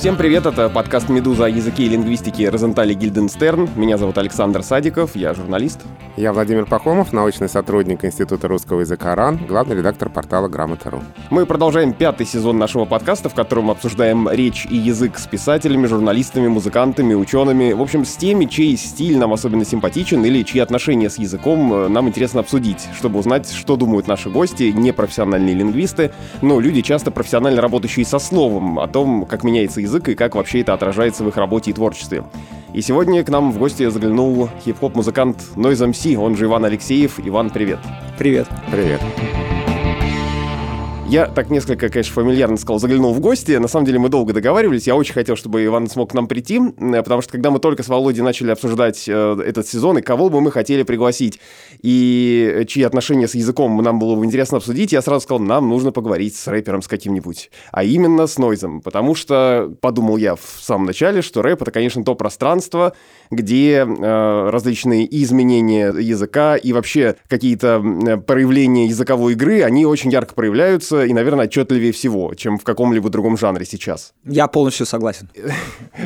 Всем привет, это подкаст «Медуза» о языке и лингвистике Розентали Гильденстерн. Меня зовут Александр Садиков, я журналист. Я Владимир Пахомов, научный сотрудник Института русского языка РАН, главный редактор портала Грамота.ру. Мы продолжаем пятый сезон нашего подкаста, в котором обсуждаем речь и язык с писателями, журналистами, музыкантами, учеными, в общем, с теми, чей стиль нам особенно симпатичен или чьи отношения с языком э, нам интересно обсудить, чтобы узнать, что думают наши гости, не профессиональные лингвисты, но люди, часто профессионально работающие со словом, о том, как меняется язык язык и как вообще это отражается в их работе и творчестве. И сегодня к нам в гости заглянул хип-хоп-музыкант Noise MC, он же Иван Алексеев. Иван, привет. Привет. Привет. Я так несколько, конечно, фамильярно сказал, заглянул в гости. На самом деле мы долго договаривались. Я очень хотел, чтобы Иван смог к нам прийти, потому что когда мы только с Володей начали обсуждать э, этот сезон, и кого бы мы хотели пригласить, и чьи отношения с языком нам было бы интересно обсудить, я сразу сказал, нам нужно поговорить с рэпером с каким-нибудь. А именно с Нойзом. Потому что, подумал я в самом начале, что рэп — это, конечно, то пространство, где э, различные изменения языка и вообще какие-то проявления языковой игры, они очень ярко проявляются и, наверное, отчетливее всего, чем в каком-либо другом жанре сейчас. Я полностью согласен.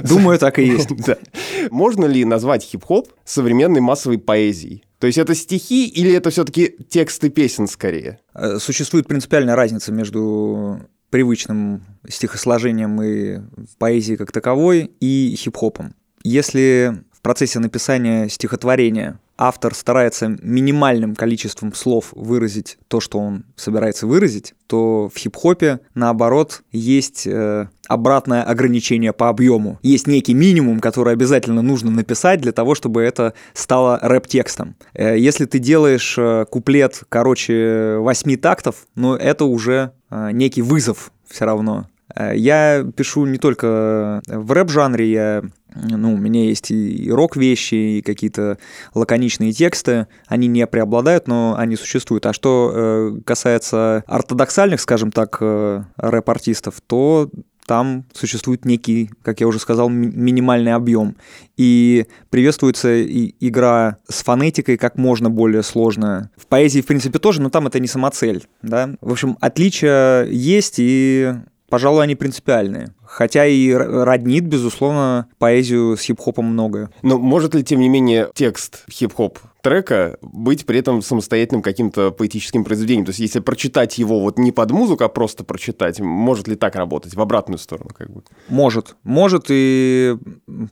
Думаю, так и есть. Можно ли назвать хип-хоп современной массовой поэзией? То есть это стихи или это все-таки тексты песен скорее? Э, существует принципиальная разница между привычным стихосложением и поэзией как таковой и хип-хопом. Если процессе написания стихотворения автор старается минимальным количеством слов выразить то, что он собирается выразить, то в хип-хопе, наоборот, есть э, обратное ограничение по объему. Есть некий минимум, который обязательно нужно написать для того, чтобы это стало рэп-текстом. Э, если ты делаешь э, куплет, короче, восьми тактов, ну, это уже э, некий вызов все равно. Э, я пишу не только в рэп-жанре, я ну, у меня есть и рок-вещи, и какие-то лаконичные тексты, они не преобладают, но они существуют. А что э, касается ортодоксальных, скажем так, э, рэп-артистов, то там существует некий, как я уже сказал, ми- минимальный объем. И приветствуется и игра с фонетикой как можно более сложная. В поэзии, в принципе, тоже, но там это не самоцель. Да? В общем, отличия есть, и пожалуй, они принципиальные. Хотя и роднит, безусловно, поэзию с хип-хопом многое. Но может ли, тем не менее, текст хип-хоп трека быть при этом самостоятельным каким-то поэтическим произведением? То есть если прочитать его вот не под музыку, а просто прочитать, может ли так работать в обратную сторону? Как бы? Может. Может и,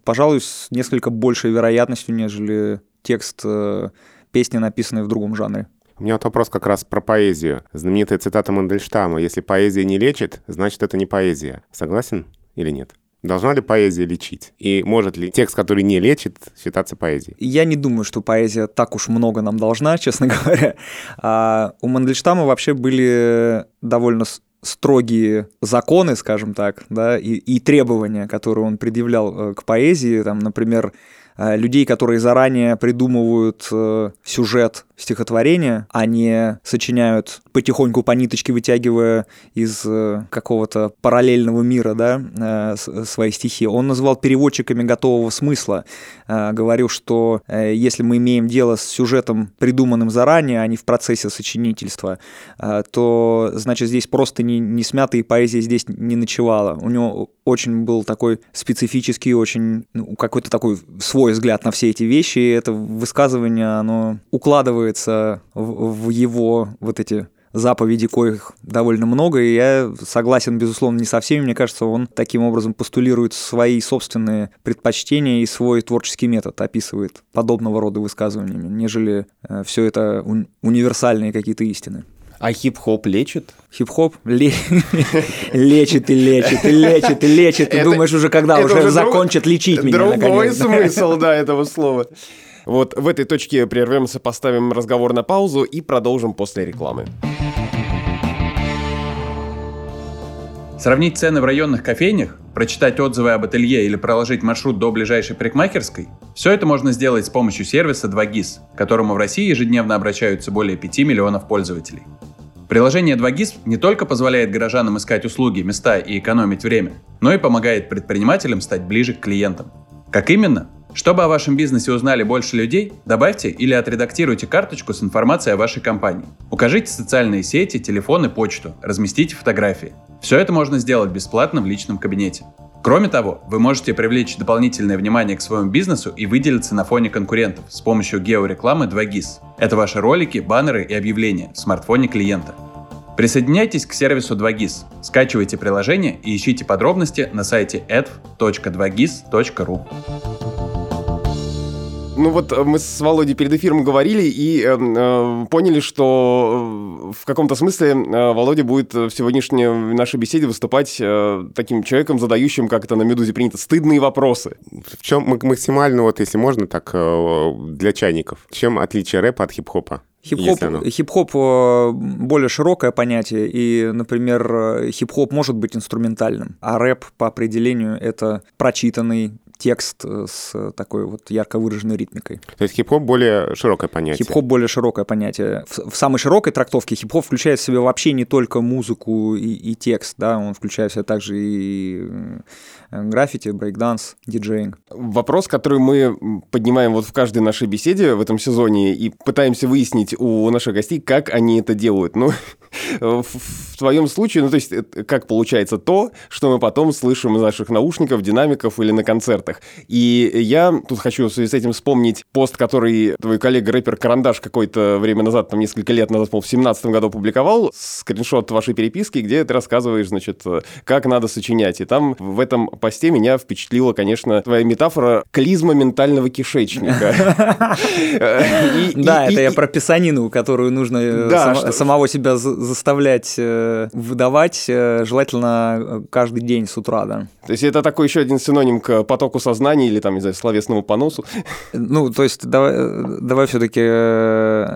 пожалуй, с несколько большей вероятностью, нежели текст э, песни, написанной в другом жанре. Меня вот вопрос как раз про поэзию. Знаменитая цитата Мандельштама «Если поэзия не лечит, значит, это не поэзия». Согласен или нет? Должна ли поэзия лечить? И может ли текст, который не лечит, считаться поэзией? Я не думаю, что поэзия так уж много нам должна, честно говоря. А у Мандельштама вообще были довольно строгие законы, скажем так, да, и, и требования, которые он предъявлял э, к поэзии. Там, например, э, людей, которые заранее придумывают э, сюжет стихотворения, а не сочиняют потихоньку по ниточке, вытягивая из э, какого-то параллельного мира да, э, свои стихи. Он называл переводчиками готового смысла. Э, говорил, что если мы имеем дело с сюжетом, придуманным заранее, а не в процессе сочинительства, то, значит, здесь просто не, не смята, и поэзия здесь не ночевала. У него очень был такой специфический, очень ну, какой-то такой свой взгляд на все эти вещи, и это высказывание, оно укладывает вписывается в, в его вот эти заповеди, коих довольно много, и я согласен, безусловно, не со всеми. Мне кажется, он таким образом постулирует свои собственные предпочтения и свой творческий метод описывает подобного рода высказываниями, нежели э, все это уни- универсальные какие-то истины. А хип-хоп лечит? Хип-хоп лечит и лечит и лечит и лечит. Ты думаешь уже, когда уже закончат лечить меня, Другой смысл, да, этого слова. Вот в этой точке прервемся, поставим разговор на паузу и продолжим после рекламы. Сравнить цены в районных кофейнях, прочитать отзывы об ателье или проложить маршрут до ближайшей парикмахерской – все это можно сделать с помощью сервиса 2GIS, к которому в России ежедневно обращаются более 5 миллионов пользователей. Приложение 2GIS не только позволяет горожанам искать услуги, места и экономить время, но и помогает предпринимателям стать ближе к клиентам. Как именно? Чтобы о вашем бизнесе узнали больше людей, добавьте или отредактируйте карточку с информацией о вашей компании. Укажите социальные сети, телефон и почту, разместите фотографии. Все это можно сделать бесплатно в личном кабинете. Кроме того, вы можете привлечь дополнительное внимание к своему бизнесу и выделиться на фоне конкурентов с помощью георекламы 2GIS. Это ваши ролики, баннеры и объявления в смартфоне клиента. Присоединяйтесь к сервису 2GIS, скачивайте приложение и ищите подробности на сайте adv.2gis.ru. Ну вот э, мы с Володей перед эфиром говорили и э, э, поняли, что э, в каком-то смысле э, Володя будет в сегодняшней нашей беседе выступать э, таким человеком, задающим, как это на «Медузе» принято, стыдные вопросы. В чем максимально, вот если можно так, э, для чайников, чем отличие рэпа от хип-хопа? Хип-хоп, хип-хоп более широкое понятие, и, например, хип-хоп может быть инструментальным, а рэп по определению это прочитанный текст э, с такой вот ярко выраженной ритмикой. То есть хип-хоп более широкое понятие? Хип-хоп более широкое понятие. В, в самой широкой трактовке хип-хоп включает в себя вообще не только музыку и, и текст, да, он включает в себя также и граффити, брейкданс, диджеинг. Вопрос, который мы поднимаем вот в каждой нашей беседе в этом сезоне и пытаемся выяснить у наших гостей, как они это делают. Ну, в твоем случае, ну, то есть, как получается то, что мы потом слышим из наших наушников, динамиков или на концертах. И я тут хочу в связи с этим вспомнить пост, который твой коллега-рэпер Карандаш какое-то время назад, там несколько лет назад, в 17 году публиковал, скриншот вашей переписки, где ты рассказываешь, значит, как надо сочинять. И там в этом посте меня впечатлила, конечно, твоя метафора клизма ментального кишечника. Да, это я про писанину, которую нужно э, самого себя заставлять э, выдавать, э, желательно каждый день с утра, да. То есть это такой еще один синоним к потоку сознания или там, не знаю, словесному поносу? Ну, то есть давай, давай все-таки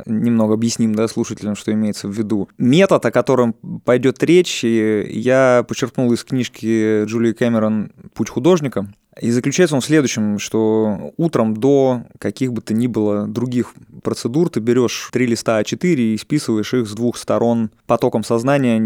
немного объясним, да, слушателям, что имеется в виду. Метод, о котором пойдет речь, я почерпнул из книжки Джулии Кэмерон «Путь художника», и заключается он в следующем, что утром до каких бы то ни было других процедур ты берешь три листа А4 и списываешь их с двух сторон потоком сознания,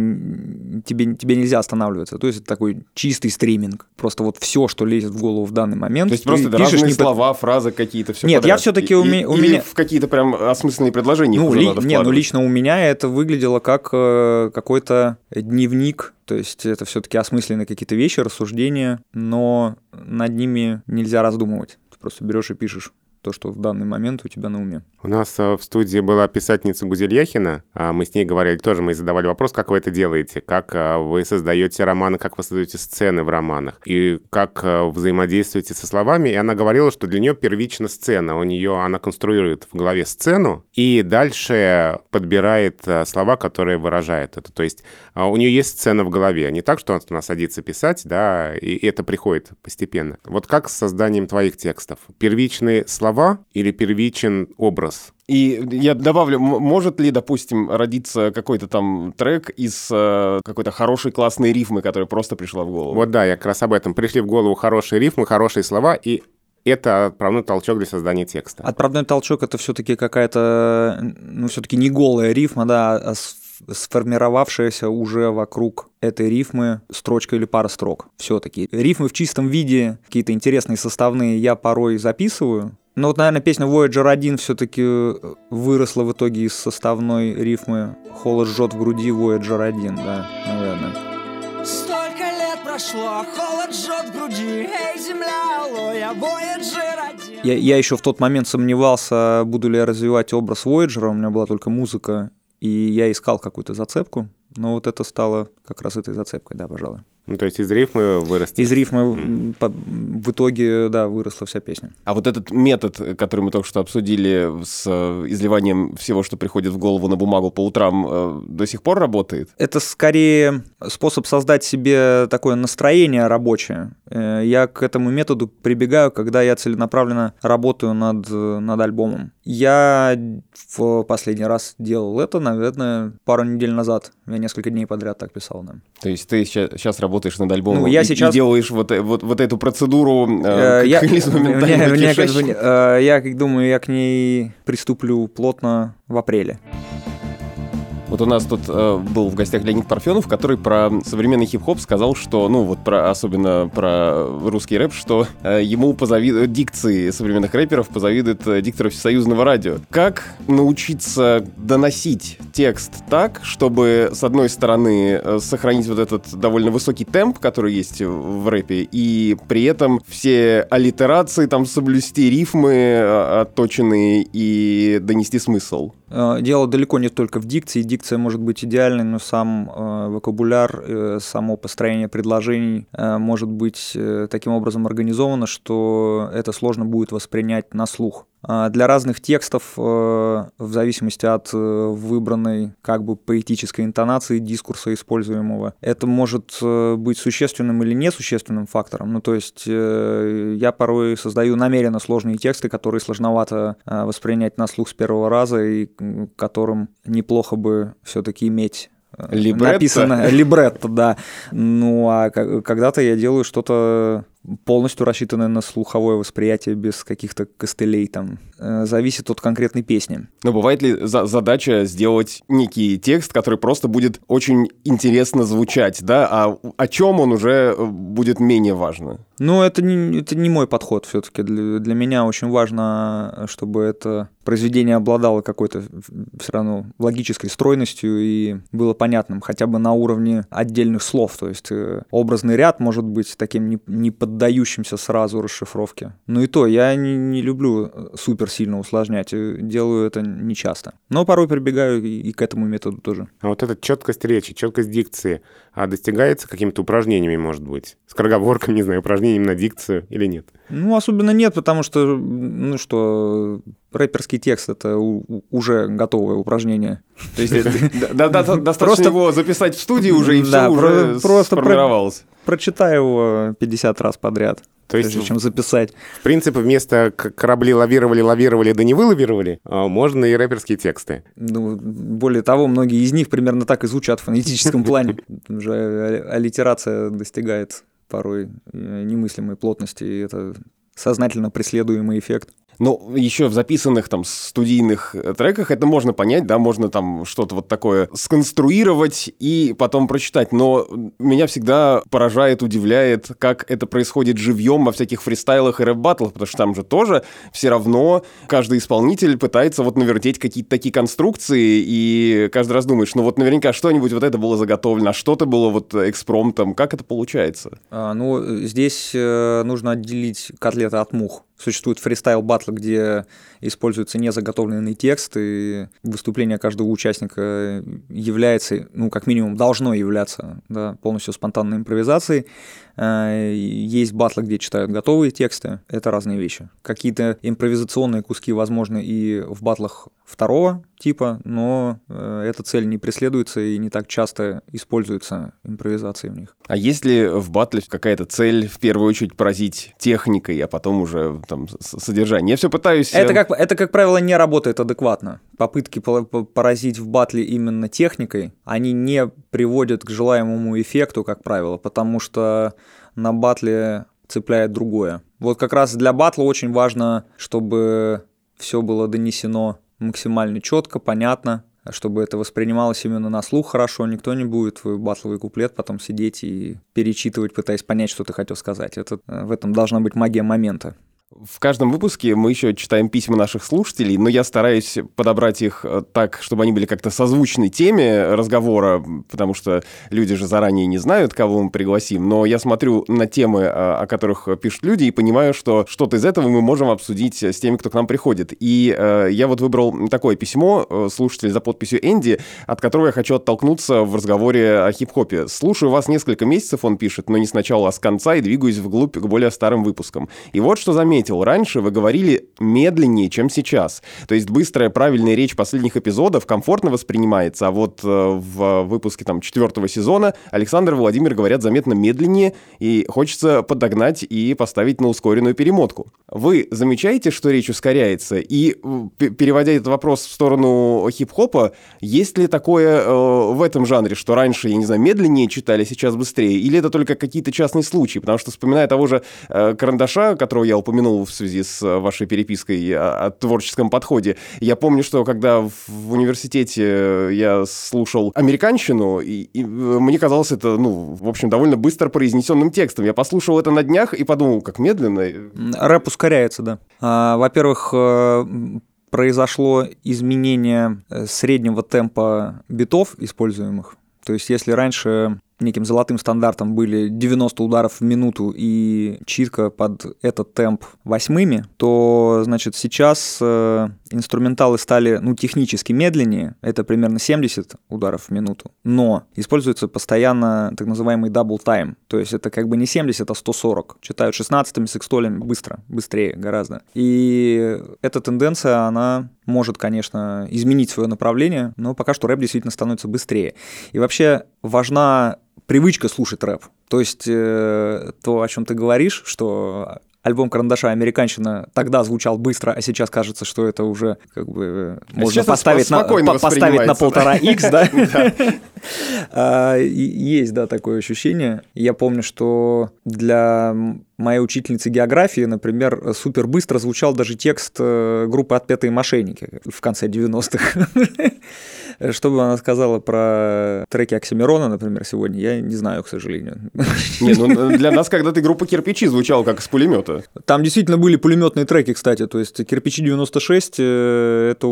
тебе, тебе нельзя останавливаться. То есть это такой чистый стриминг. Просто вот все, что лезет в голову в данный момент. То есть просто разные не слова, под... фразы какие-то, все Нет, подряд. я все-таки у, ми- у меня... в какие-то прям осмысленные предложения ну, ли... Не, ну лично у меня это выглядело как э, какой-то дневник то есть это все-таки осмысленные какие-то вещи, рассуждения, но над ними нельзя раздумывать. Ты просто берешь и пишешь то, что в данный момент у тебя на уме. У нас э, в студии была писательница Гузель Яхина. А мы с ней говорили тоже, мы задавали вопрос, как вы это делаете, как э, вы создаете романы, как вы создаете сцены в романах, и как э, взаимодействуете со словами. И она говорила, что для нее первична сцена. У нее она конструирует в голове сцену и дальше подбирает слова, которые выражают это. То есть у нее есть сцена в голове. Не так, что она садится писать, да, и это приходит постепенно. Вот как с созданием твоих текстов? Первичные слова слова или первичен образ? И я добавлю, может ли, допустим, родиться какой-то там трек из э, какой-то хорошей классной рифмы, которая просто пришла в голову? Вот да, я как раз об этом. Пришли в голову хорошие рифмы, хорошие слова, и это отправной толчок для создания текста. Отправной толчок это все-таки какая-то, ну, все-таки не голая рифма, да, а сформировавшаяся уже вокруг этой рифмы строчка или пара строк. Все-таки рифмы в чистом виде, какие-то интересные составные я порой записываю, ну вот, наверное, песня Voyager 1 все-таки э, выросла в итоге из составной рифмы «Холод жжет в груди Voyager 1», да, наверное. Столько лет прошло, холод жжет в груди, эй, земля, алоэ, Voyager 1. Я, я еще в тот момент сомневался, буду ли я развивать образ Voyager, у меня была только музыка, и я искал какую-то зацепку, но вот это стало как раз этой зацепкой, да, пожалуй. Ну, то есть из рифмы вырастет. Из рифмы mm. по, в итоге, да, выросла вся песня. А вот этот метод, который мы только что обсудили с э, изливанием всего, что приходит в голову на бумагу по утрам, э, до сих пор работает? Это скорее способ создать себе такое настроение рабочее. Э, я к этому методу прибегаю, когда я целенаправленно работаю над, над альбомом. Я в последний раз делал это, наверное, пару недель назад. Я несколько дней подряд так писал. Да. То есть ты сейчас работаешь работаешь над альбомом ну, я и, сейчас... и делаешь вот, вот, вот эту процедуру э, я, мне, мне, как бы, э, Я думаю, я к ней приступлю плотно в апреле. Вот у нас тут э, был в гостях Леонид Парфенов, который про современный хип-хоп сказал, что, ну вот про, особенно про русский рэп, что э, ему позавидуют дикции современных рэперов, позавидует э, диктору всесоюзного радио. Как научиться доносить текст так, чтобы, с одной стороны, э, сохранить вот этот довольно высокий темп, который есть в рэпе, и при этом все аллитерации там соблюсти, рифмы э, отточенные и донести смысл? Э, дело далеко не только в дикции. Дикция может быть идеальной, но сам э, вокабуляр, э, само построение предложений э, может быть э, таким образом организовано, что это сложно будет воспринять на слух. А для разных текстов, э, в зависимости от э, выбранной как бы поэтической интонации дискурса используемого, это может э, быть существенным или несущественным фактором. Ну, то есть я порой создаю намеренно сложные тексты, которые сложновато воспринять на слух с первого раза и которым неплохо бы все-таки иметь Либретто. написано либретто, да. Ну а когда-то я делаю что-то полностью рассчитанное на слуховое восприятие без каких-то костылей там. Э, зависит от конкретной песни. Но бывает ли за задача сделать некий текст, который просто будет очень интересно звучать, да, а о чем он уже э, будет менее важно? Ну, это не, это не мой подход все-таки. Для, для меня очень важно, чтобы это произведение обладало какой-то все равно логической стройностью и было понятным хотя бы на уровне отдельных слов. То есть э, образный ряд может быть таким не, не поддающимся сразу расшифровке. Но и то, я не, не люблю э, супер сильно усложнять, э, делаю это нечасто. Но порой прибегаю и, и к этому методу тоже. А вот эта четкость речи, четкость дикции, а достигается какими-то упражнениями, может быть? Скороговорками, не знаю, упражнениями на дикцию или нет? Ну, особенно нет, потому что, ну что, рэперский текст — это уже готовое упражнение. То есть достаточно его записать в студии уже, и все уже сформировалось. Прочитай его 50 раз подряд. То есть, чем записать. В принципе, вместо корабли лавировали, лавировали, да не вылавировали, а можно и рэперские тексты. Ну, более того, многие из них примерно так и звучат в фонетическом плане. Уже аллитерация достигает порой э, немыслимой плотности, и это сознательно преследуемый эффект. Но еще в записанных там студийных э, треках это можно понять, да, можно там что-то вот такое сконструировать и потом прочитать. Но меня всегда поражает, удивляет, как это происходит живьем во всяких фристайлах и рэп-баттлах, потому что там же тоже все равно каждый исполнитель пытается вот навертеть какие-то такие конструкции, и каждый раз думаешь, ну вот наверняка что-нибудь вот это было заготовлено, а что-то было вот экспромтом, как это получается? А, ну, здесь э, нужно отделить котлеты от мух. Существует фристайл батл, где используется незаготовленный текст, и выступление каждого участника является, ну, как минимум, должно являться да, полностью спонтанной импровизацией. Э, есть батлы, где читают готовые тексты. Это разные вещи. Какие-то импровизационные куски возможны и в батлах второго типа, но э, эта цель не преследуется и не так часто используется импровизацией в них. А есть ли в батле какая-то цель в первую очередь поразить техникой, а потом уже там содержание? Я все пытаюсь... Это, как, это, как правило, не работает адекватно. Попытки поразить в батле именно техникой, они не приводят к желаемому эффекту, как правило, потому что на батле цепляет другое. Вот как раз для батла очень важно, чтобы все было донесено максимально четко, понятно, чтобы это воспринималось именно на слух хорошо, никто не будет в батловый куплет потом сидеть и перечитывать, пытаясь понять, что ты хотел сказать. Это, э, в этом должна быть магия момента. В каждом выпуске мы еще читаем письма наших слушателей, но я стараюсь подобрать их э, так, чтобы они были как-то созвучны теме разговора, потому что люди же заранее не знают, кого мы пригласим. Но я смотрю на темы, э, о которых пишут люди, и понимаю, что что-то из этого мы можем обсудить с теми, кто к нам приходит. И э, я вот выбрал такое письмо слушателя за подписью Энди, от которого я хочу оттолкнуться в разговоре о хип-хопе. Слушаю вас несколько месяцев, он пишет, но не сначала, а с конца, и двигаюсь вглубь к более старым выпускам. И вот что заметил заметил, раньше вы говорили медленнее, чем сейчас. То есть быстрая, правильная речь последних эпизодов комфортно воспринимается, а вот э, в выпуске там четвертого сезона Александр и Владимир говорят заметно медленнее, и хочется подогнать и поставить на ускоренную перемотку. Вы замечаете, что речь ускоряется? И переводя этот вопрос в сторону хип-хопа, есть ли такое э, в этом жанре, что раньше, я не знаю, медленнее читали, сейчас быстрее? Или это только какие-то частные случаи? Потому что, вспоминая того же э, Карандаша, которого я упомянул в связи с вашей перепиской о, о творческом подходе. Я помню, что когда в университете я слушал американщину, и, и мне казалось это, ну, в общем, довольно быстро произнесенным текстом. Я послушал это на днях и подумал, как медленно. Рэп ускоряется, да. А, во-первых, э, произошло изменение э, среднего темпа битов, используемых. То есть если раньше неким золотым стандартом были 90 ударов в минуту и читка под этот темп восьмыми, то, значит, сейчас э, инструменталы стали, ну, технически медленнее, это примерно 70 ударов в минуту, но используется постоянно так называемый double time, то есть это как бы не 70, а 140. Читают 16-ми секстолями быстро, быстрее гораздо. И эта тенденция, она может, конечно, изменить свое направление, но пока что рэп действительно становится быстрее. И вообще важна привычка слушать рэп. То есть э, то, о чем ты говоришь, что альбом «Карандаша» «Американщина» тогда звучал быстро, а сейчас кажется, что это уже как бы а можно поставить на, поставить на полтора x, да? А, есть, да, такое ощущение. Я помню, что для моей учительницы географии, например, супер быстро звучал даже текст э, группы «Отпетые мошенники» в конце 90-х. Что бы она сказала про треки Оксимирона, например, сегодня, я не знаю, к сожалению. Не, ну для нас когда-то группа «Кирпичи» звучала как из пулемета. Там действительно были пулеметные треки, кстати, то есть «Кирпичи 96» э, это,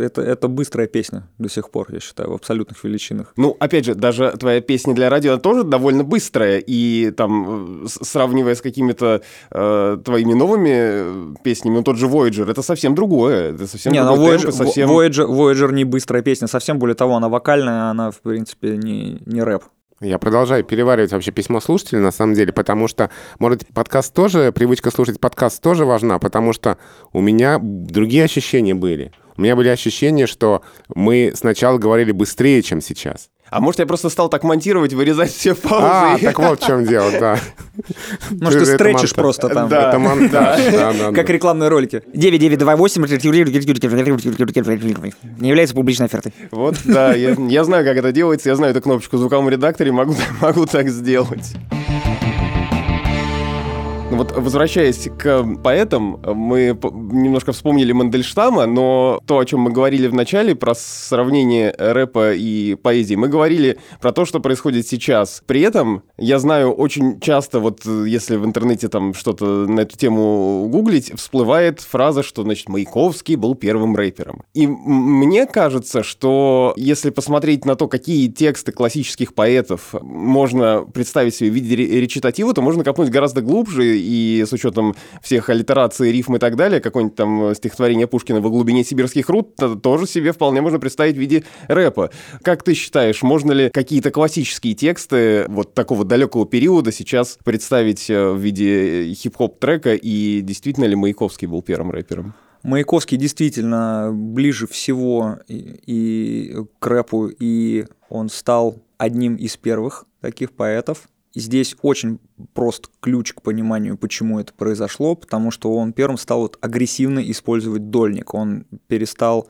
это, это быстрая песня до сих пор, я считаю, в абсолютных величинах. Ну, опять же, даже твоя песня для радио тоже довольно быстрая, и там, сравнивая с какими-то э, твоими новыми э, песнями, ну, тот же Voyager, это совсем другое, это совсем не, другой Voyager, темп, совсем... Voyager, Voyager не быстрая песня, песня. Совсем более того, она вокальная, она, в принципе, не, не рэп. Я продолжаю переваривать вообще письмо слушателей, на самом деле, потому что, может, подкаст тоже, привычка слушать подкаст тоже важна, потому что у меня другие ощущения были. У меня были ощущения, что мы сначала говорили быстрее, чем сейчас. А может, я просто стал так монтировать, вырезать все паузы? А, так вот в чем дело, да. Может, ты стречишь просто там. Да, это монтаж, Как рекламные ролики. 9928 не является публичной офертой. Вот, да, я знаю, как это делается, я знаю эту кнопочку в звуковом редакторе, могу так сделать. Вот возвращаясь к поэтам, мы немножко вспомнили Мандельштама, но то, о чем мы говорили в начале, про сравнение рэпа и поэзии, мы говорили про то, что происходит сейчас. При этом я знаю очень часто, вот если в интернете там что-то на эту тему гуглить, всплывает фраза, что, значит, Маяковский был первым рэпером. И мне кажется, что если посмотреть на то, какие тексты классических поэтов можно представить себе в виде речитатива, то можно копнуть гораздо глубже и с учетом всех аллитераций, рифм и так далее, какое-нибудь там стихотворение Пушкина «Во глубине сибирских руд» тоже себе вполне можно представить в виде рэпа. Как ты считаешь, можно ли какие-то классические тексты вот такого далекого периода сейчас представить э, в виде хип-хоп трека, и действительно ли Маяковский был первым рэпером? Маяковский действительно ближе всего и, и к рэпу, и он стал одним из первых таких поэтов. Здесь очень прост ключ к пониманию, почему это произошло, потому что он первым стал вот агрессивно использовать дольник. Он перестал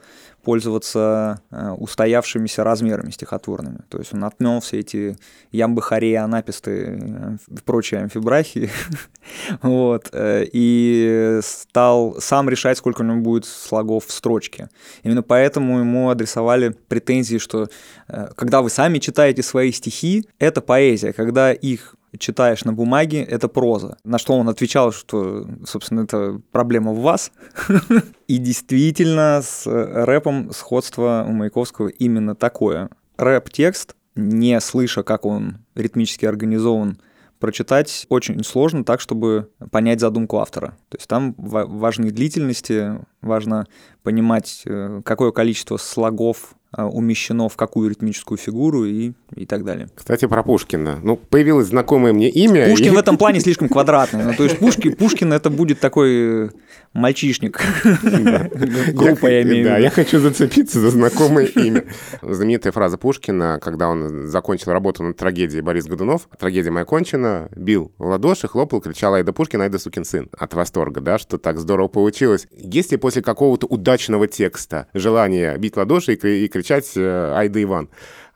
пользоваться э, устоявшимися размерами стихотворными. То есть он отмел все эти ямбы, хареи, анаписты и прочие амфибрахи. вот, э, и стал сам решать, сколько у него будет слогов в строчке. Именно поэтому ему адресовали претензии, что э, когда вы сами читаете свои стихи, это поэзия. Когда их читаешь на бумаге, это проза. На что он отвечал, что, собственно, это проблема в вас. И действительно, с рэпом сходство у Маяковского именно такое. Рэп-текст, не слыша, как он ритмически организован, прочитать очень сложно так, чтобы понять задумку автора. То есть там важны длительности, важно понимать, э, какое количество слогов умещено в какую ритмическую фигуру и, и так далее. Кстати, про Пушкина. Ну, появилось знакомое мне имя. Пушкин и... в этом плане слишком квадратный. Ну, то есть Пушкин, Пушкин это будет такой мальчишник. Группа, я имею в виду. Да, я хочу зацепиться за знакомое имя. Знаменитая фраза Пушкина, когда он закончил работу над трагедией Борис Годунов, трагедия моя кончена, бил в ладоши, хлопал, кричал «Айда Пушкин, айда сукин сын» от восторга, да, что так здорово получилось. Если после какого-то удачного текста желание бить ладоши и кричать «Айда Иван»,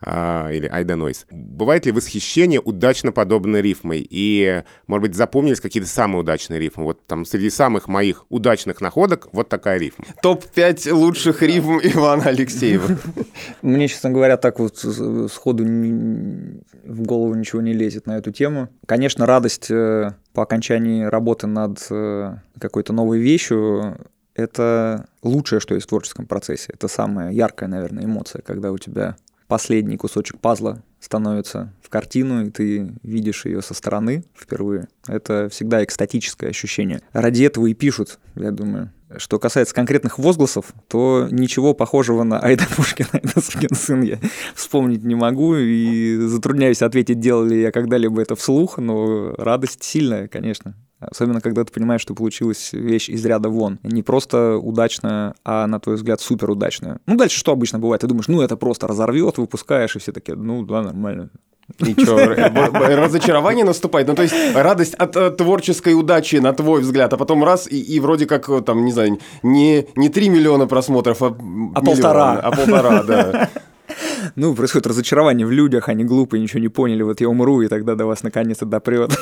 а, или Айда Нойс. Бывает ли восхищение удачно подобной рифмой? И, может быть, запомнились какие-то самые удачные рифмы? Вот там среди самых моих удачных находок вот такая рифма. Топ-5 лучших рифм Ивана Алексеева. Мне, честно говоря, так вот сходу в голову ничего не лезет на эту тему. Конечно, радость э, по окончании работы над э, какой-то новой вещью это лучшее, что есть в творческом процессе. Это самая яркая, наверное, эмоция, когда у тебя последний кусочек пазла становится в картину, и ты видишь ее со стороны впервые. Это всегда экстатическое ощущение. Ради этого и пишут, я думаю. Что касается конкретных возгласов, то ничего похожего на Айда Пушкина, это сукин сын я вспомнить не могу, и затрудняюсь ответить, делал ли я когда-либо это вслух, но радость сильная, конечно. Особенно, когда ты понимаешь, что получилась вещь из ряда вон. Не просто удачная, а, на твой взгляд, супер удачная. Ну, дальше что обычно бывает? Ты думаешь, ну, это просто разорвет, выпускаешь, и все такие, ну, да, нормально. Ничего, разочарование наступает. Ну, то есть радость от, от творческой удачи, на твой взгляд, а потом раз, и, и вроде как, там, не знаю, не, не 3 миллиона просмотров, а, а миллион, полтора. А полтора, да. Ну, происходит разочарование в людях, они глупые, ничего не поняли, вот я умру, и тогда до вас наконец-то допрет.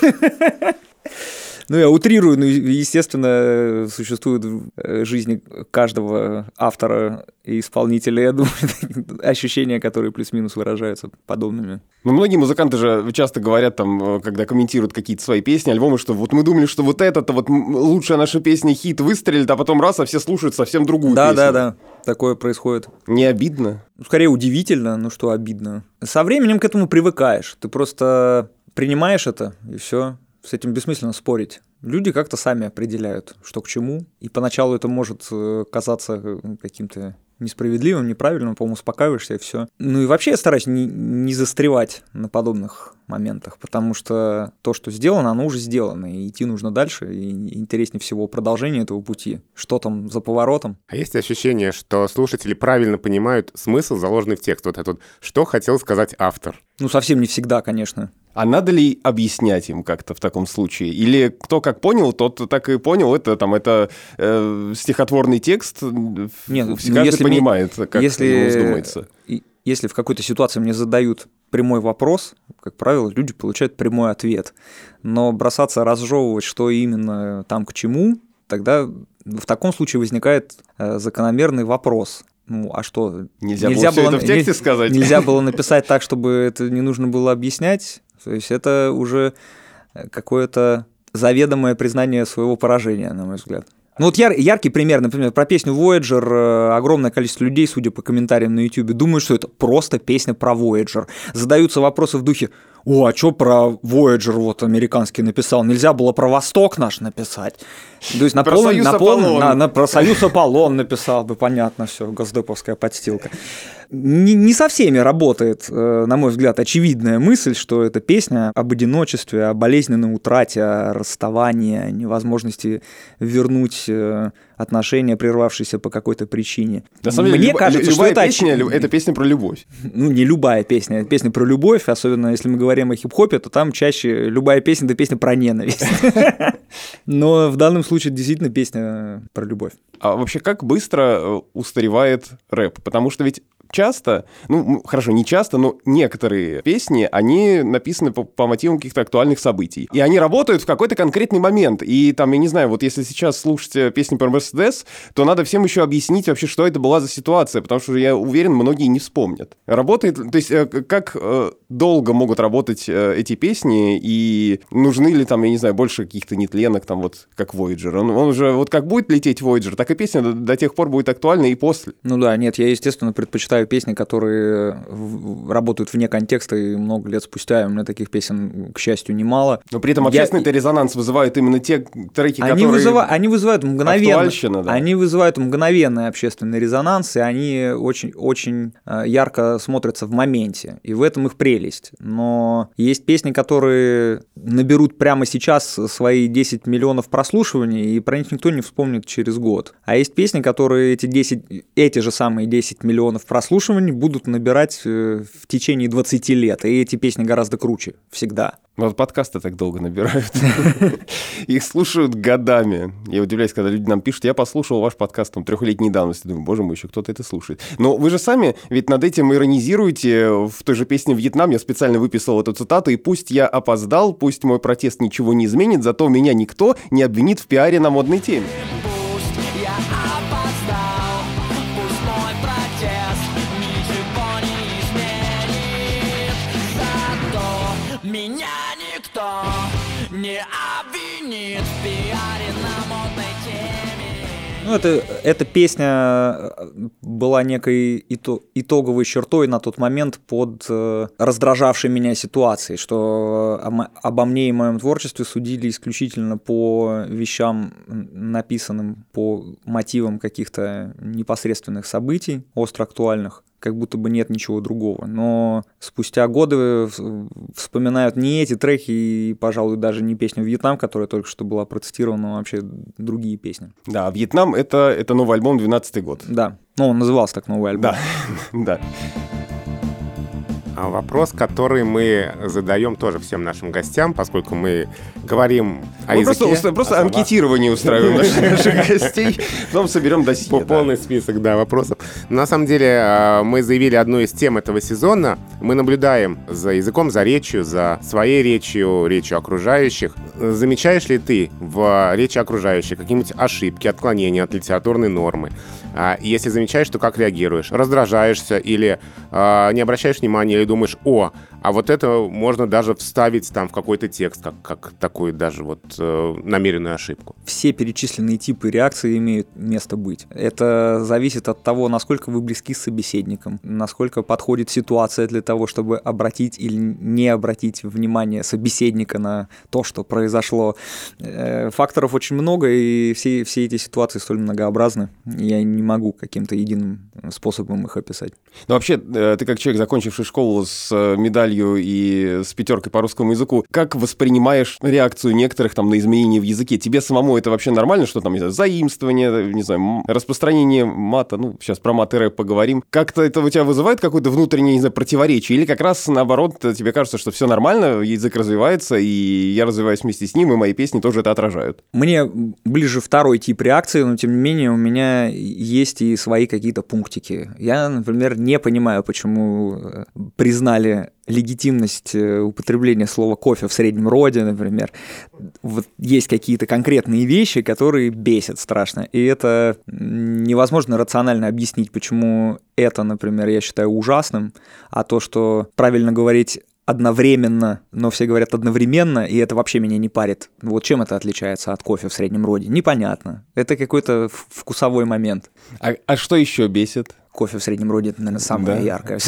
Ну, я утрирую, но, естественно, существует в э, жизни каждого автора и исполнителя, я думаю, ощущения, которые плюс-минус выражаются подобными. Ну, многие музыканты же часто говорят, там, э, когда комментируют какие-то свои песни, альбомы, что вот мы думали, что вот это-то вот лучшая наша песня, хит выстрелит, а потом раз, а все слушают совсем другую да, песню. Да, да, да, такое происходит. Не обидно? Скорее удивительно, ну что обидно. Со временем к этому привыкаешь, ты просто принимаешь это, и все с этим бессмысленно спорить. Люди как-то сами определяют, что к чему. И поначалу это может э, казаться э, каким-то несправедливым, неправильным, по-моему, успокаиваешься и все. Ну и вообще я стараюсь не, не застревать на подобных моментах, потому что то, что сделано, оно уже сделано, и идти нужно дальше, и интереснее всего продолжение этого пути. Что там за поворотом? А есть ощущение, что слушатели правильно понимают смысл, заложенный в текст? Вот этот, что хотел сказать автор? Ну, совсем не всегда, конечно. А надо ли объяснять им как-то в таком случае? Или кто как понял, тот так и понял. Это там это э, стихотворный текст. Нет, ну, каждый если понимает, мне, как если, ему вздумается. Если в какой-то ситуации мне задают прямой вопрос, как правило, люди получают прямой ответ. Но бросаться разжевывать, что именно там к чему, тогда в таком случае возникает э, закономерный вопрос. Ну, а что? Нельзя, нельзя было, было это в тексте сказать? Нельзя было написать так, чтобы это не нужно было объяснять. То есть это уже какое-то заведомое признание своего поражения, на мой взгляд. Ну вот яр, яркий пример, например, про песню Voyager э, огромное количество людей, судя по комментариям на YouTube, думают, что это просто песня про Voyager. Задаются вопросы в духе, о, а что про Voyager вот американский написал? Нельзя было про Восток наш написать. То есть на про полный, Союз на полный, на, на, про Союз Аполлон написал бы, понятно все, госдеповская подстилка. Не, не со всеми работает, э, на мой взгляд, очевидная мысль, что эта песня об одиночестве, о болезненной утрате, о расставании, о невозможности вернуть э, отношения, прервавшиеся по какой-то причине. Деле, Мне люб, кажется, любая что песня это... это песня про любовь. Ну, не любая песня, это песня про любовь, особенно если мы говорим о хип-хопе, то там чаще любая песня – это песня про ненависть. Но в данном случае действительно песня про любовь. А вообще, как быстро э, устаревает рэп? Потому что ведь часто, ну, хорошо, не часто, но некоторые песни, они написаны по, по мотивам каких-то актуальных событий. И они работают в какой-то конкретный момент. И там, я не знаю, вот если сейчас слушать э, песни про Мерседес, то надо всем еще объяснить вообще, что это была за ситуация, потому что я уверен, многие не вспомнят. Работает, то есть э, как э, долго могут работать эти песни, и нужны ли там, я не знаю, больше каких-то нетленок, там вот как Voyager. Он, он уже, вот как будет лететь Voyager, так и песня до, до тех пор будет актуальна и после. Ну да, нет, я, естественно, предпочитаю читаю песни, которые работают вне контекста, и много лет спустя у меня таких песен, к счастью, немало. Но при этом общественный Я... резонанс вызывает именно те треки, они которые... Вызыва... Они вызывают мгновенно... Да. Они вызывают мгновенный общественный резонанс, и они очень, очень э, ярко смотрятся в моменте. И в этом их прелесть. Но есть песни, которые наберут прямо сейчас свои 10 миллионов прослушиваний, и про них никто не вспомнит через год. А есть песни, которые эти 10, эти же самые 10 миллионов прослушиваний прослушиваний будут набирать э, в течение 20 лет, и эти песни гораздо круче всегда. Вот подкасты так долго набирают. Их слушают годами. Я удивляюсь, когда люди нам пишут, я послушал ваш подкаст там трехлетней давности. Думаю, боже мой, еще кто-то это слушает. Но вы же сами ведь над этим иронизируете. В той же песне «Вьетнам» я специально выписал эту цитату, и пусть я опоздал, пусть мой протест ничего не изменит, зато меня никто не обвинит в пиаре на модной теме. Ну, это, эта песня э, была некой ито- итоговой чертой на тот момент под э, раздражавшей меня ситуацией, что о мо- обо мне и моем творчестве судили исключительно по вещам, написанным по мотивам каких-то непосредственных событий, остро актуальных как будто бы нет ничего другого. Но спустя годы в- вспоминают не эти треки и, пожалуй, даже не песню «Вьетнам», которая только что была процитирована, а вообще другие песни. Да, «Вьетнам» — это, это новый альбом, 12 год. Да, ну он назывался так новый альбом. Да, да. А Вопрос, который мы задаем тоже всем нашим гостям, поскольку мы говорим о Мы языке. просто, просто о анкетирование устраиваем наших, гостей, потом соберем досье. Полный список, да, вопросов. На самом деле, э, мы заявили одну из тем этого сезона. Мы наблюдаем за языком, за речью, за своей речью, речью окружающих. Замечаешь ли ты в речи окружающих какие-нибудь ошибки, отклонения от литературной нормы? А Если замечаешь, то как реагируешь? Раздражаешься или э, не обращаешь внимания, или думаешь, о, а вот это можно даже вставить там в какой-то текст, как, как такую даже вот э, намеренную ошибку. Все перечисленные типы реакции имеют место быть. Это зависит от того, насколько вы близки с собеседником, насколько подходит ситуация для того, чтобы обратить или не обратить внимание собеседника на то, что произошло. Э, Факторов очень много, и все, все эти ситуации столь многообразны. Я не могу каким-то единым способом их описать. Ну, вообще, э, ты как человек, закончивший школу с э, медалью и с пятеркой по русскому языку, как воспринимаешь реакцию некоторых там на изменения в языке? Тебе самому это вообще нормально, что там, не знаю, заимствование, не знаю, распространение мата, ну, сейчас про мат и рэп поговорим. Как-то это у тебя вызывает какое-то внутреннее, не знаю, противоречие? Или как раз наоборот, тебе кажется, что все нормально, язык развивается, и я развиваюсь вместе с ним, и мои песни тоже это отражают? Мне ближе второй тип реакции, но тем не менее у меня есть и свои какие-то пунктики. Я, например, не понимаю, почему э, признали легитимность э, употребления слова кофе в среднем роде, например. Вот есть какие-то конкретные вещи, которые бесят страшно. И это невозможно рационально объяснить, почему это, например, я считаю ужасным, а то, что правильно говорить одновременно, но все говорят одновременно, и это вообще меня не парит. Вот чем это отличается от кофе в среднем роде? Непонятно. Это какой-то вкусовой момент. А, а что еще бесит? Кофе в среднем роде это, наверное, самое Да. яркое.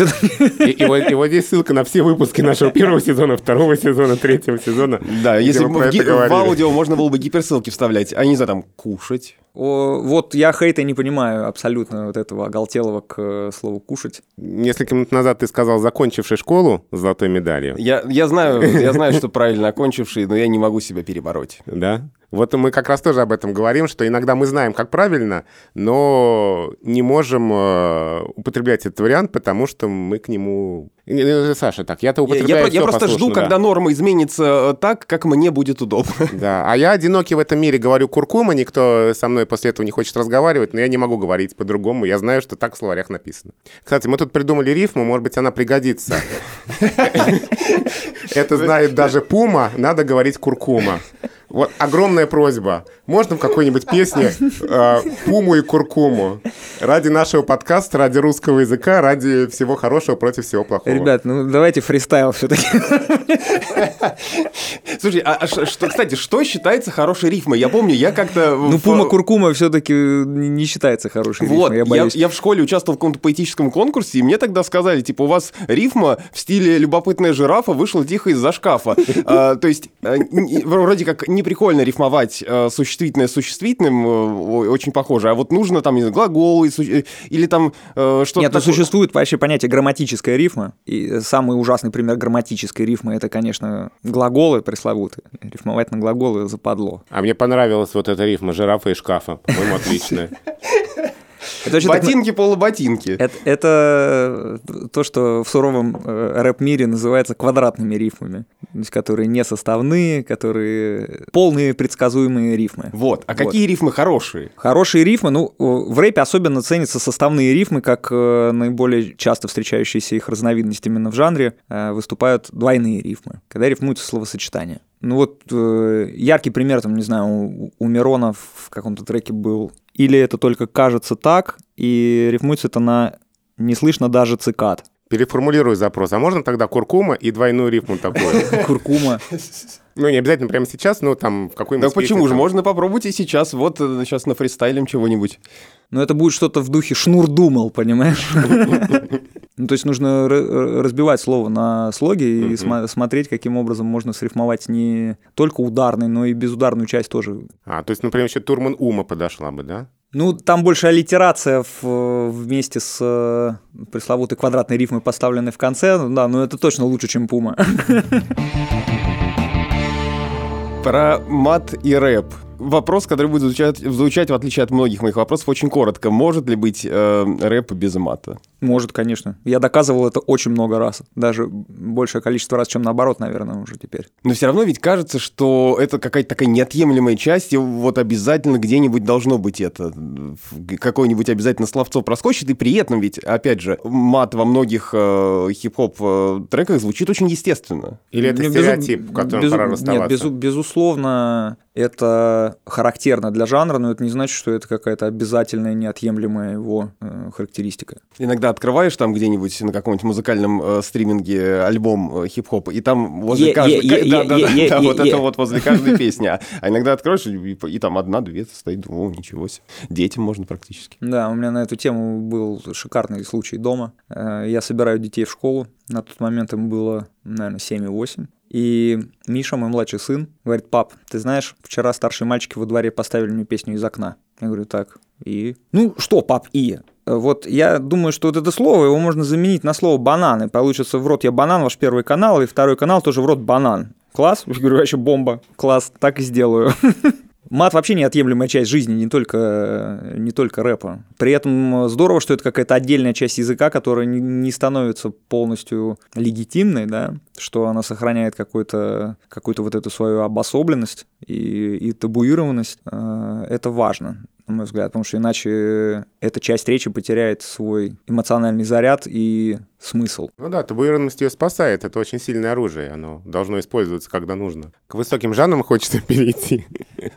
И, и вот, и вот здесь ссылка на все выпуски нашего первого сезона, второго сезона, третьего сезона. Да, если бы в, в аудио можно было бы гиперссылки вставлять, а не за там кушать. О, вот я хейта не понимаю абсолютно вот этого оголтелого к э, слову кушать. Несколько минут назад ты сказал, закончивший школу с золотой медалью. Я, я знаю, я знаю, что правильно окончивший, но я не могу себя перебороть. Да? Вот мы как раз тоже об этом говорим, что иногда мы знаем, как правильно, но не можем э, употреблять этот вариант, потому что мы к нему... Не, Саша, так, я-то Я, употребляю я я всё просто жду, да. когда норма изменится э, так, как мне будет удобно. Да, а я одинокий в этом мире говорю куркума, никто со мной после этого не хочет разговаривать, но я не могу говорить по-другому, я знаю, что так в словарях написано. Кстати, мы тут придумали рифму, может быть, она пригодится. Это знает даже Пума, надо говорить куркума. Вот огромная просьба. Можно в какой-нибудь песне э, Пуму и Куркуму? Ради нашего подкаста, ради русского языка, ради всего хорошего против всего плохого. Ребят, ну давайте фристайл все-таки. Слушай, а, а что, кстати, что считается хорошей рифмой? Я помню, я как-то... Ну, в- пума куркума все-таки не считается хорошей Вот, рифмой, я я, боюсь. я в школе участвовал в каком-то поэтическом конкурсе, и мне тогда сказали, типа, у вас рифма в стиле «любопытная жирафа вышла тихо из-за шкафа». А, То есть, э, вроде как неприкольно рифмовать э, существительное с существительным, э, очень похоже, а вот нужно там, не знаю, глаголы су- э, или там э, что-то Нет, ну такое. существует вообще понятие грамматическая рифма. И самый ужасный пример грамматической рифмы это, конечно, глаголы пресловутые. Рифмовать на глаголы западло. А мне понравилась вот эта рифма жирафа и шкафа. По-моему, отличная. Это вообще так Ботинки, полуботинки. Это, это то, что в суровом э, рэп-мире называется квадратными рифмами, то есть которые не составные, которые полные предсказуемые рифмы. Вот. А Вот. какие рифмы хорошие? Хорошие рифмы, ну, в рэпе особенно ценятся составные рифмы, как э, наиболее часто встречающиеся их разновидность именно в жанре, э, выступают двойные рифмы, когда рифмуются словосочетания. Ну вот э, яркий пример, там, не знаю, у, у Мирона в каком-то треке был «Или это только кажется так», и рифмуется это на «не слышно даже цикад». Переформулирую запрос. А можно тогда куркума и двойную рифму такую? Куркума. Ну, не обязательно прямо сейчас, но там в какой-нибудь... Да почему же? Можно попробовать и сейчас. Вот э, сейчас на фристайлем чего-нибудь. Но это будет что-то в духе «шнур думал», понимаешь? Ну, то есть нужно р- разбивать слово на слоги и сма- смотреть, каким образом можно срифмовать не только ударный, но и безударную часть тоже. А, то есть, например, еще Турман Ума подошла бы, да? Ну, там больше аллитерация в- вместе с э, пресловутой квадратной рифмой, поставленной в конце. Да, но это точно лучше, чем Пума. Про мат и рэп. Вопрос, который будет звучать, звучать, в отличие от многих моих вопросов, очень коротко. Может ли быть э, рэп без мата? Может, конечно. Я доказывал это очень много раз. Даже большее количество раз, чем наоборот, наверное, уже теперь. Но все равно ведь кажется, что это какая-то такая неотъемлемая часть, и вот обязательно где-нибудь должно быть это. В- Какое-нибудь обязательно словцо проскочит, и при этом ведь, опять же, мат во многих э, хип-хоп э, треках звучит очень естественно. Или это безу- стереотип, в котором безу- пора Нет, расставаться? безу- безусловно, это характерно для жанра, но это не значит, что это какая-то обязательная, неотъемлемая его э, характеристика. Иногда открываешь там где-нибудь на каком-нибудь музыкальном э, стриминге альбом э, хип-хопа, и там возле каждой... вот это вот возле каждой песни. А, а иногда откроешь, и, там одна-две стоит, о, ничего себе. Детям можно практически. Да, у меня на эту тему был шикарный случай дома. Э, Я собираю детей в школу. На тот момент им было, наверное, 7 и 8. И Миша, мой младший сын, говорит, пап, ты знаешь, вчера старшие мальчики во дворе поставили мне песню из окна. Я говорю, так, и? Ну, что, пап, и? Вот я думаю, что вот это слово, его можно заменить на слово банан, и получится в рот я банан, ваш первый канал, и второй канал тоже в рот банан. Класс? Я говорю, вообще бомба. Класс, так и сделаю. Мат вообще неотъемлемая часть жизни, не только, не только рэпа. При этом здорово, что это какая-то отдельная часть языка, которая не, не становится полностью легитимной, да, что она сохраняет какую-то какую вот эту свою обособленность и, и табуированность. Э, Это важно, на мой взгляд, потому что иначе эта часть речи потеряет свой эмоциональный заряд и смысл. Ну да, табуированность ее спасает. Это очень сильное оружие. Оно должно использоваться, когда нужно. К высоким жанрам хочется перейти.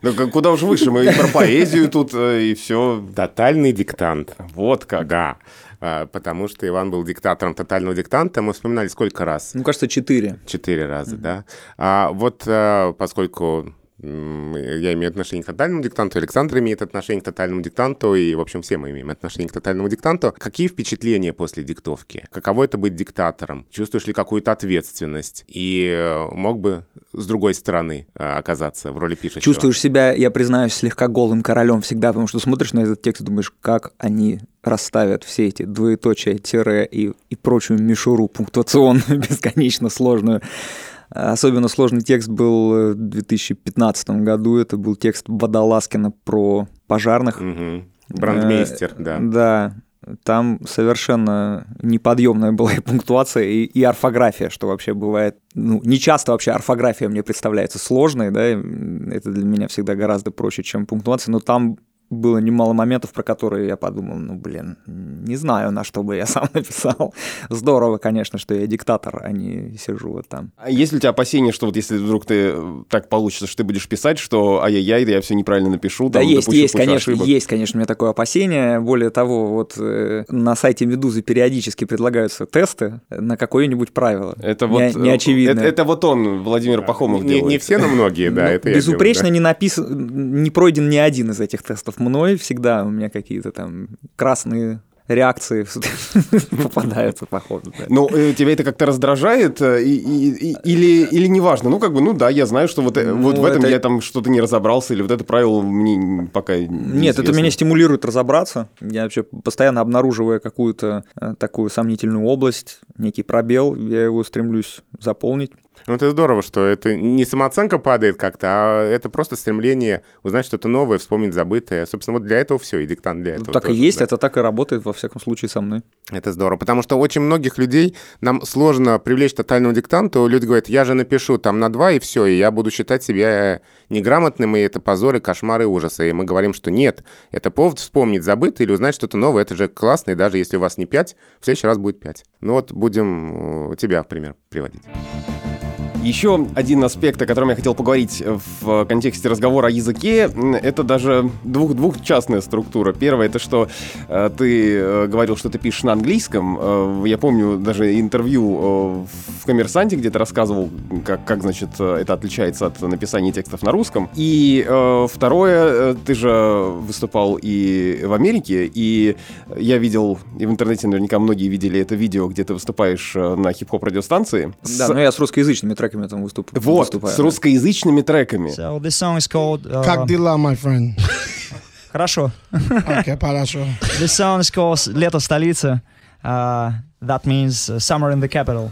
Ну, куда уж выше, мы и про поэзию тут, э, и все. Тотальный диктант. Вот как. Да. А, Потому что Иван был диктатором тотального диктанта. Мы вспоминали сколько раз? Ну, кажется, четыре. Четыре раза, да. А вот а, поскольку я имею отношение к тотальному диктанту, Александр имеет отношение к тотальному диктанту, и, в общем, все мы имеем отношение к тотальному диктанту. Какие впечатления после диктовки? Каково это быть диктатором? Чувствуешь ли какую-то ответственность? И э, мог бы с другой стороны э, оказаться в роли пишущего? Чувствуешь себя, я признаюсь, слегка голым королем всегда, потому что смотришь на этот текст и думаешь, как они расставят все эти двоеточия, тире и, и прочую мишуру пунктуационную, бесконечно сложную. Особенно сложный текст был э, в 2015 году. Это был текст Водолазкина про пожарных. Мгм. Брандмейстер, Э, да. Да. Там совершенно неподъемная была и пунктуация, и, и орфография, что вообще бывает. Ну, не часто вообще орфография мне представляется сложной, да, это для меня всегда гораздо проще, чем пунктуация, но там было немало моментов, про которые я подумал, ну, блин, не знаю, на что бы я сам написал. Здорово, конечно, что я диктатор, а не сижу вот там. А есть ли у тебя опасения, что вот если вдруг ты э, так получится, что ты будешь писать, что ай-яй-яй, да я все неправильно напишу, Да, там, есть, допущу есть, конечно, ошибок? есть, конечно, у меня такое опасение. Более того, вот э, на сайте Медузы периодически предлагаются тесты на какое-нибудь правило. Это Не- вот, э, неочевидное. Это, это вот он, Владимир Пахомов не, делает. не все, но многие, да. Ну, это я безупречно не написан, не пройден ни один из этих тестов мной. Всегда у меня какие-то там красные реакции попадаются, походу. да. Ну, э, тебя это как-то раздражает э, и, и- и- или, или неважно? Ну, как бы, ну да, я знаю, что вот, э, Ну, вот в этом это- я там что-то не разобрался, или вот это правило мне пока Нет, это неизвестно. меня стимулирует разобраться. Я вообще постоянно обнаруживая какую-то такую сомнительную область, некий пробел, я его стремлюсь заполнить. Ну, это здорово, что это не самооценка падает как-то, а это просто стремление узнать что-то новое, вспомнить забытое. Собственно, вот для этого все, и диктант для этого. Ну, так и тоже, есть, да. это так и работает, во всяком случае, со мной. Это здорово, потому что очень многих людей нам сложно привлечь тотальному диктанту. Люди говорят, я же напишу там на два, и все, и я буду считать себя неграмотным, и это позор, и кошмар, и ужасы. И мы говорим, что нет, это повод вспомнить забытое или узнать что-то новое. Это же классно, и даже если у вас не пять, в следующий раз будет пять. Ну вот будем э, тебя в пример приводить. Еще один аспект, о котором я хотел поговорить в контексте разговора о языке, это даже двух, двухчастная структура. Первое, это что э, ты э, говорил, что ты пишешь на английском. Э, я помню даже интервью в «Коммерсанте», где ты рассказывал, как, как значит, это отличается от написания текстов на русском. И второе, ты же выступал и в Америке, и я видел, и в интернете наверняка многие видели это видео, где ты выступаешь на хип-хоп радиостанции. Да, но я с русскоязычными треками там выступ... Вот, выступаю. с русскоязычными треками. So this song is called. uh, Как дела, my friend? Хорошо. Окей, хорошо. This song is called "Лето в столице". Uh, that means uh, summer in the capital.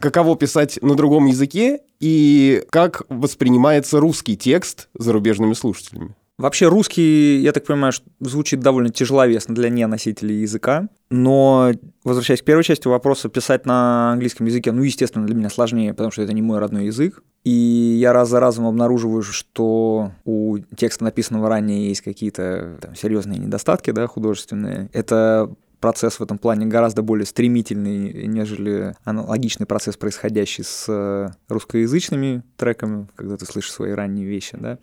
Каково писать на другом языке и как воспринимается русский текст зарубежными слушателями? Вообще русский, я так понимаю, звучит довольно тяжеловесно для неносителей языка, но, возвращаясь к первой части вопроса, писать на английском языке, ну, естественно, для меня сложнее, потому что это не мой родной язык, и я раз за разом обнаруживаю, что у текста, написанного ранее, есть какие-то серьезные недостатки, да, художественные. Это процесс в этом плане гораздо более стремительный, нежели аналогичный процесс, происходящий с э, русскоязычными треками, когда ты слышишь свои ранние вещи, да,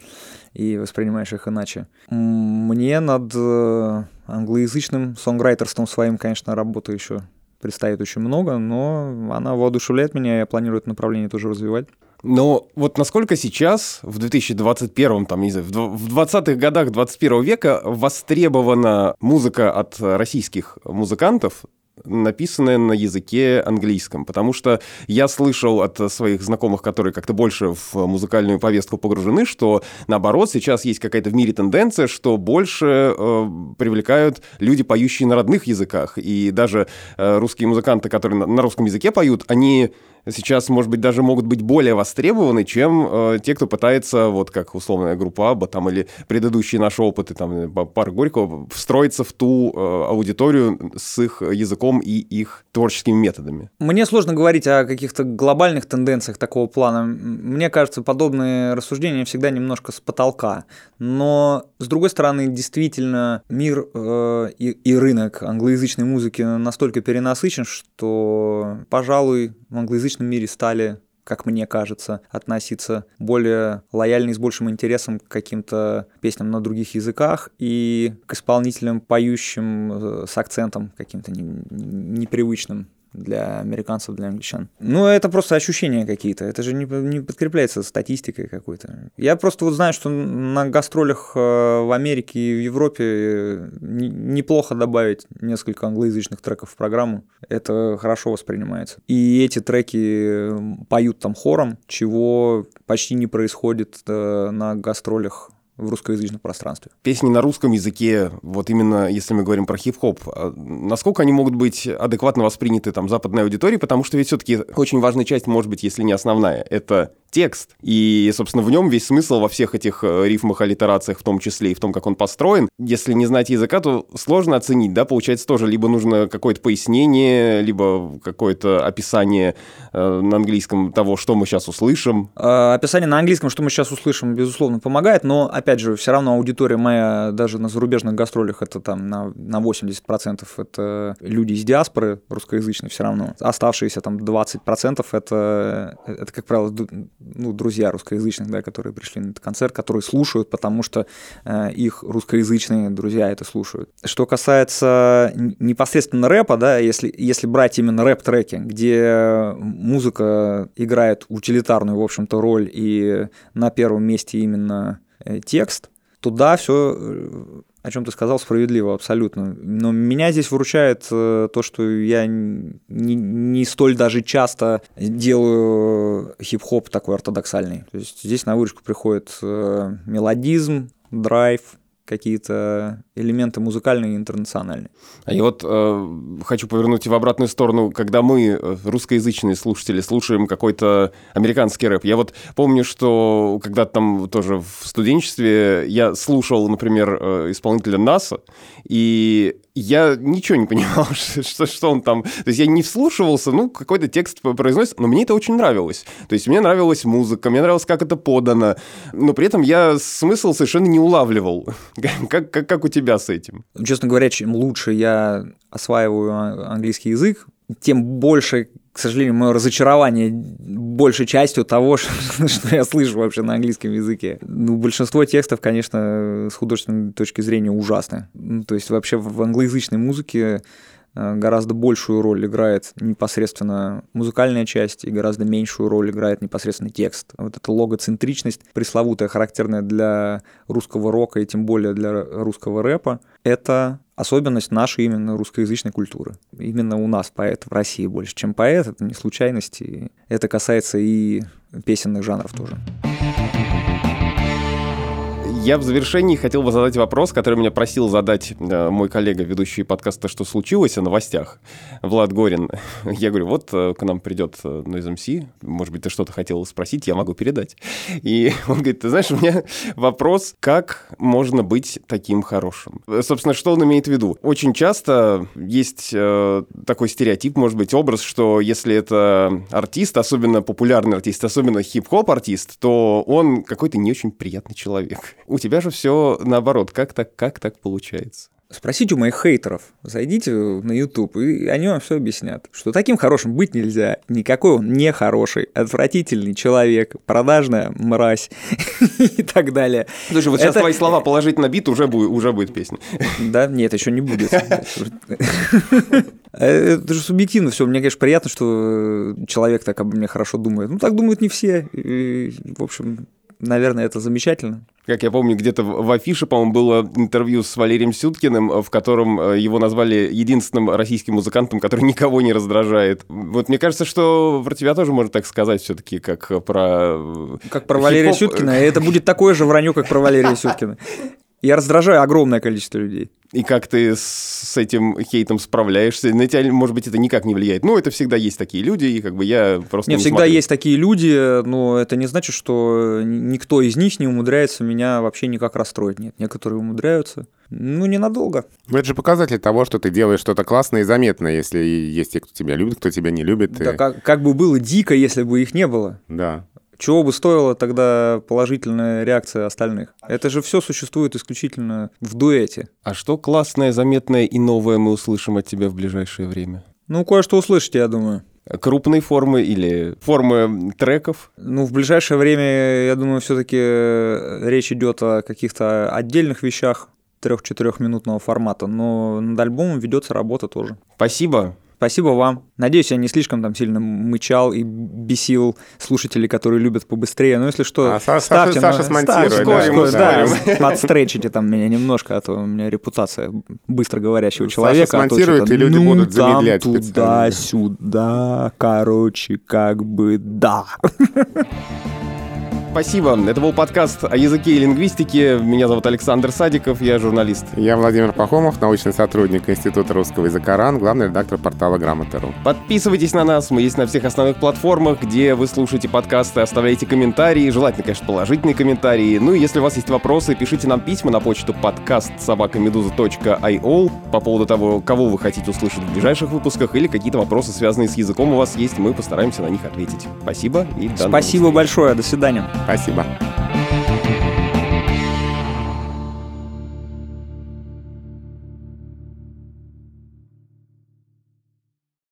и воспринимаешь их иначе. Мне над э, англоязычным сонграйтерством своим, конечно, работы еще предстоит очень много, но она воодушевляет меня, я планирую это направление тоже развивать. Но вот насколько сейчас, в 2021, там, не знаю, в дв- в 20-х годах 21 века востребована музыка от российских музыкантов, написанная на языке английском. Потому что я слышал от своих знакомых, которые как-то больше в музыкальную повестку погружены, что наоборот сейчас есть какая-то в мире тенденция, что больше э, привлекают люди, поющие на родных языках. И даже э, русские музыканты, которые на, на русском языке поют, они сейчас, может быть, даже могут быть более востребованы, чем э, те, кто пытается, вот как условная группа Абба там, или предыдущие наши опыты, там, э, Парк Горького, встроиться в ту э, аудиторию с их языком и их творческими методами. Мне сложно говорить о каких-то глобальных тенденциях такого плана. Мне кажется, подобные рассуждения всегда немножко с потолка. Но, с другой стороны, действительно, мир э, и, и рынок англоязычной музыки настолько перенасыщен, что, пожалуй, в англоязычном мире стали как мне кажется, относиться более лояльно и с большим интересом к каким-то песням на других языках и к исполнителям, поющим э, с акцентом каким-то не- непривычным для американцев, для англичан. Ну, это просто ощущения какие-то. Это же не, не подкрепляется статистикой какой-то. Я просто вот знаю, что на гастролях э, в Америке и в Европе э, не- неплохо добавить несколько англоязычных треков в программу. Это хорошо воспринимается. И эти треки э, поют там хором, чего почти не происходит на гастролях в русскоязычном пространстве. Песни на русском языке, вот именно если мы говорим про хип-хоп, а насколько они могут быть адекватно восприняты там западной аудиторией, потому что ведь все-таки очень важная часть, может быть, если не основная, это текст. И, собственно, в нем весь смысл во всех этих э, рифмах, аллитерациях, в том числе и в том, как он построен. Если не знать языка, то сложно оценить, да, получается тоже либо нужно какое-то пояснение, либо какое-то описание э, на английском того, что мы сейчас услышим. Э, Описание на английском, что мы сейчас услышим, безусловно, помогает, но, опять же, все равно аудитория моя даже на зарубежных гастролях, это там на, на 80% это люди из диаспоры русскоязычной все равно. Оставшиеся там 20% это, это как правило, ну, друзья русскоязычных, да, которые пришли на этот концерт, которые слушают, потому что э, их русскоязычные друзья это слушают. Что касается непосредственно рэпа, да, если, если брать именно рэп-треки, где музыка играет утилитарную, в общем-то, роль, и на первом месте именно э, текст, то да, все, о чем ты сказал, справедливо, абсолютно. Но меня здесь выручает э, то, что я не, не столь даже часто делаю хип-хоп такой ортодоксальный. То есть здесь на выручку приходит э, мелодизм, драйв, какие-то элементы музыкальные и интернациональные. А я вот э, хочу повернуть в обратную сторону, когда мы, э, русскоязычные слушатели, слушаем какой-то американский рэп. Я вот помню, что когда там тоже в студенчестве я слушал, например, э, исполнителя НАСА, и я ничего не понимал, что, что он там... То есть я не вслушивался, ну, какой-то текст произносит, но мне это очень нравилось. То есть мне нравилась музыка, мне нравилось, как это подано, но при этом я смысл совершенно не улавливал. Как, как, как у тебя с этим? Честно говоря, чем лучше я осваиваю английский язык, тем больше, к сожалению, мое разочарование большей частью того, что, я слышу вообще на английском языке. Ну, большинство текстов, конечно, с художественной точки зрения ужасны. Ну, то есть вообще в англоязычной музыке э, гораздо большую роль играет непосредственно музыкальная часть и гораздо меньшую роль играет непосредственно текст. Вот эта логоцентричность, пресловутая, характерная для русского рока и тем более для русского рэпа, это особенность нашей именно русскоязычной культуры. Именно у нас поэт в России больше, чем поэт, это не случайность, и это касается и песенных жанров тоже. Я в завершении хотел бы задать вопрос, который меня просил задать э, мой коллега, ведущий подкаста «Что случилось?» о новостях, Влад Горин. Я говорю, вот э, к нам придет э, Noise MC, может быть, ты что-то хотел спросить, я могу передать. И он говорит, ты знаешь, у меня вопрос, как можно быть таким хорошим? Э, Собственно, что он имеет в виду? Очень часто есть э, такой стереотип, может быть, образ, что если это артист, особенно популярный артист, особенно хип-хоп артист, то он какой-то не очень приятный человек. У тебя же все наоборот. Как так, как так получается? Спросите у моих хейтеров, зайдите на YouTube, и они вам все объяснят, что таким хорошим быть нельзя. Никакой он не хороший, отвратительный человек, продажная мразь и так далее. Слушай, вот сейчас твои слова положить на бит, уже будет, уже будет песня. Да, нет, еще не будет. Это же субъективно все. Мне, конечно, приятно, что человек так обо мне хорошо думает. Ну, так думают не все. И, в общем, наверное, это замечательно. Как я помню, где-то в афише, по-моему, было интервью с Валерием Сюткиным, в котором э, его назвали единственным российским музыкантом, который никого не раздражает. Вот мне кажется, что про тебя тоже можно так сказать все-таки, как про... э, Как про Валерия. Сюткина, и это будет такое же вранье, как про Валерия Сюткина. Я раздражаю огромное количество людей. И как ты с- этим хейтом справляешься? На тебя, может быть, это никак не влияет. Ну, это всегда есть такие люди, и как бы я просто Не, не всегда смотрю. есть такие люди, но это не значит, что никто из них не умудряется меня вообще никак расстроить. Нет, некоторые умудряются. Ну, ненадолго. Ну, Это же показатель того, что ты делаешь что-то классное и заметное, если есть те, кто тебя любит, кто тебя не любит. Да и- как, как бы было дико, если бы их не было. Да. Чего бы стоила тогда положительная реакция остальных? Это же все существует исключительно в дуэте. А что классное, заметное и новое мы услышим от тебя в ближайшее время? Ну, кое-что услышите, я думаю. Крупные формы или формы треков? Ну, в ближайшее время, я думаю, все-таки речь идет о каких-то отдельных вещах трех-четырехминутного формата, но над альбомом ведется работа тоже. Спасибо. Спасибо вам. Надеюсь, я не слишком там сильно мычал и бесил слушателей, которые любят побыстрее. Но если что, А Саша- ставьте, Саша ну, смонтирует, ставьте, да, да, подстречите там меня немножко, а то у меня репутация быстро говорящего Саша человека. а то смонтирует, и люди ну, будут там замедлять. Туда-сюда, короче, как бы да. Спасибо. Это был подкаст о языке и лингвистике. Меня зовут Александр Садиков, я журналист. Я Владимир Пахомов, научный сотрудник Института русского языка РАН, главный редактор портала Грамота.ру. Подписывайтесь на нас, мы есть на всех основных платформах, где вы слушаете подкасты, оставляйте комментарии, желательно, конечно, положительные комментарии. Ну и если у вас есть вопросы, пишите нам письма на почту подкаст собакамедуза.io по поводу того, кого вы хотите услышать в ближайших выпусках или какие-то вопросы, связанные с языком у вас есть, мы постараемся на них ответить. Спасибо и до новых Спасибо встреч. большое, до свидания. Спасибо.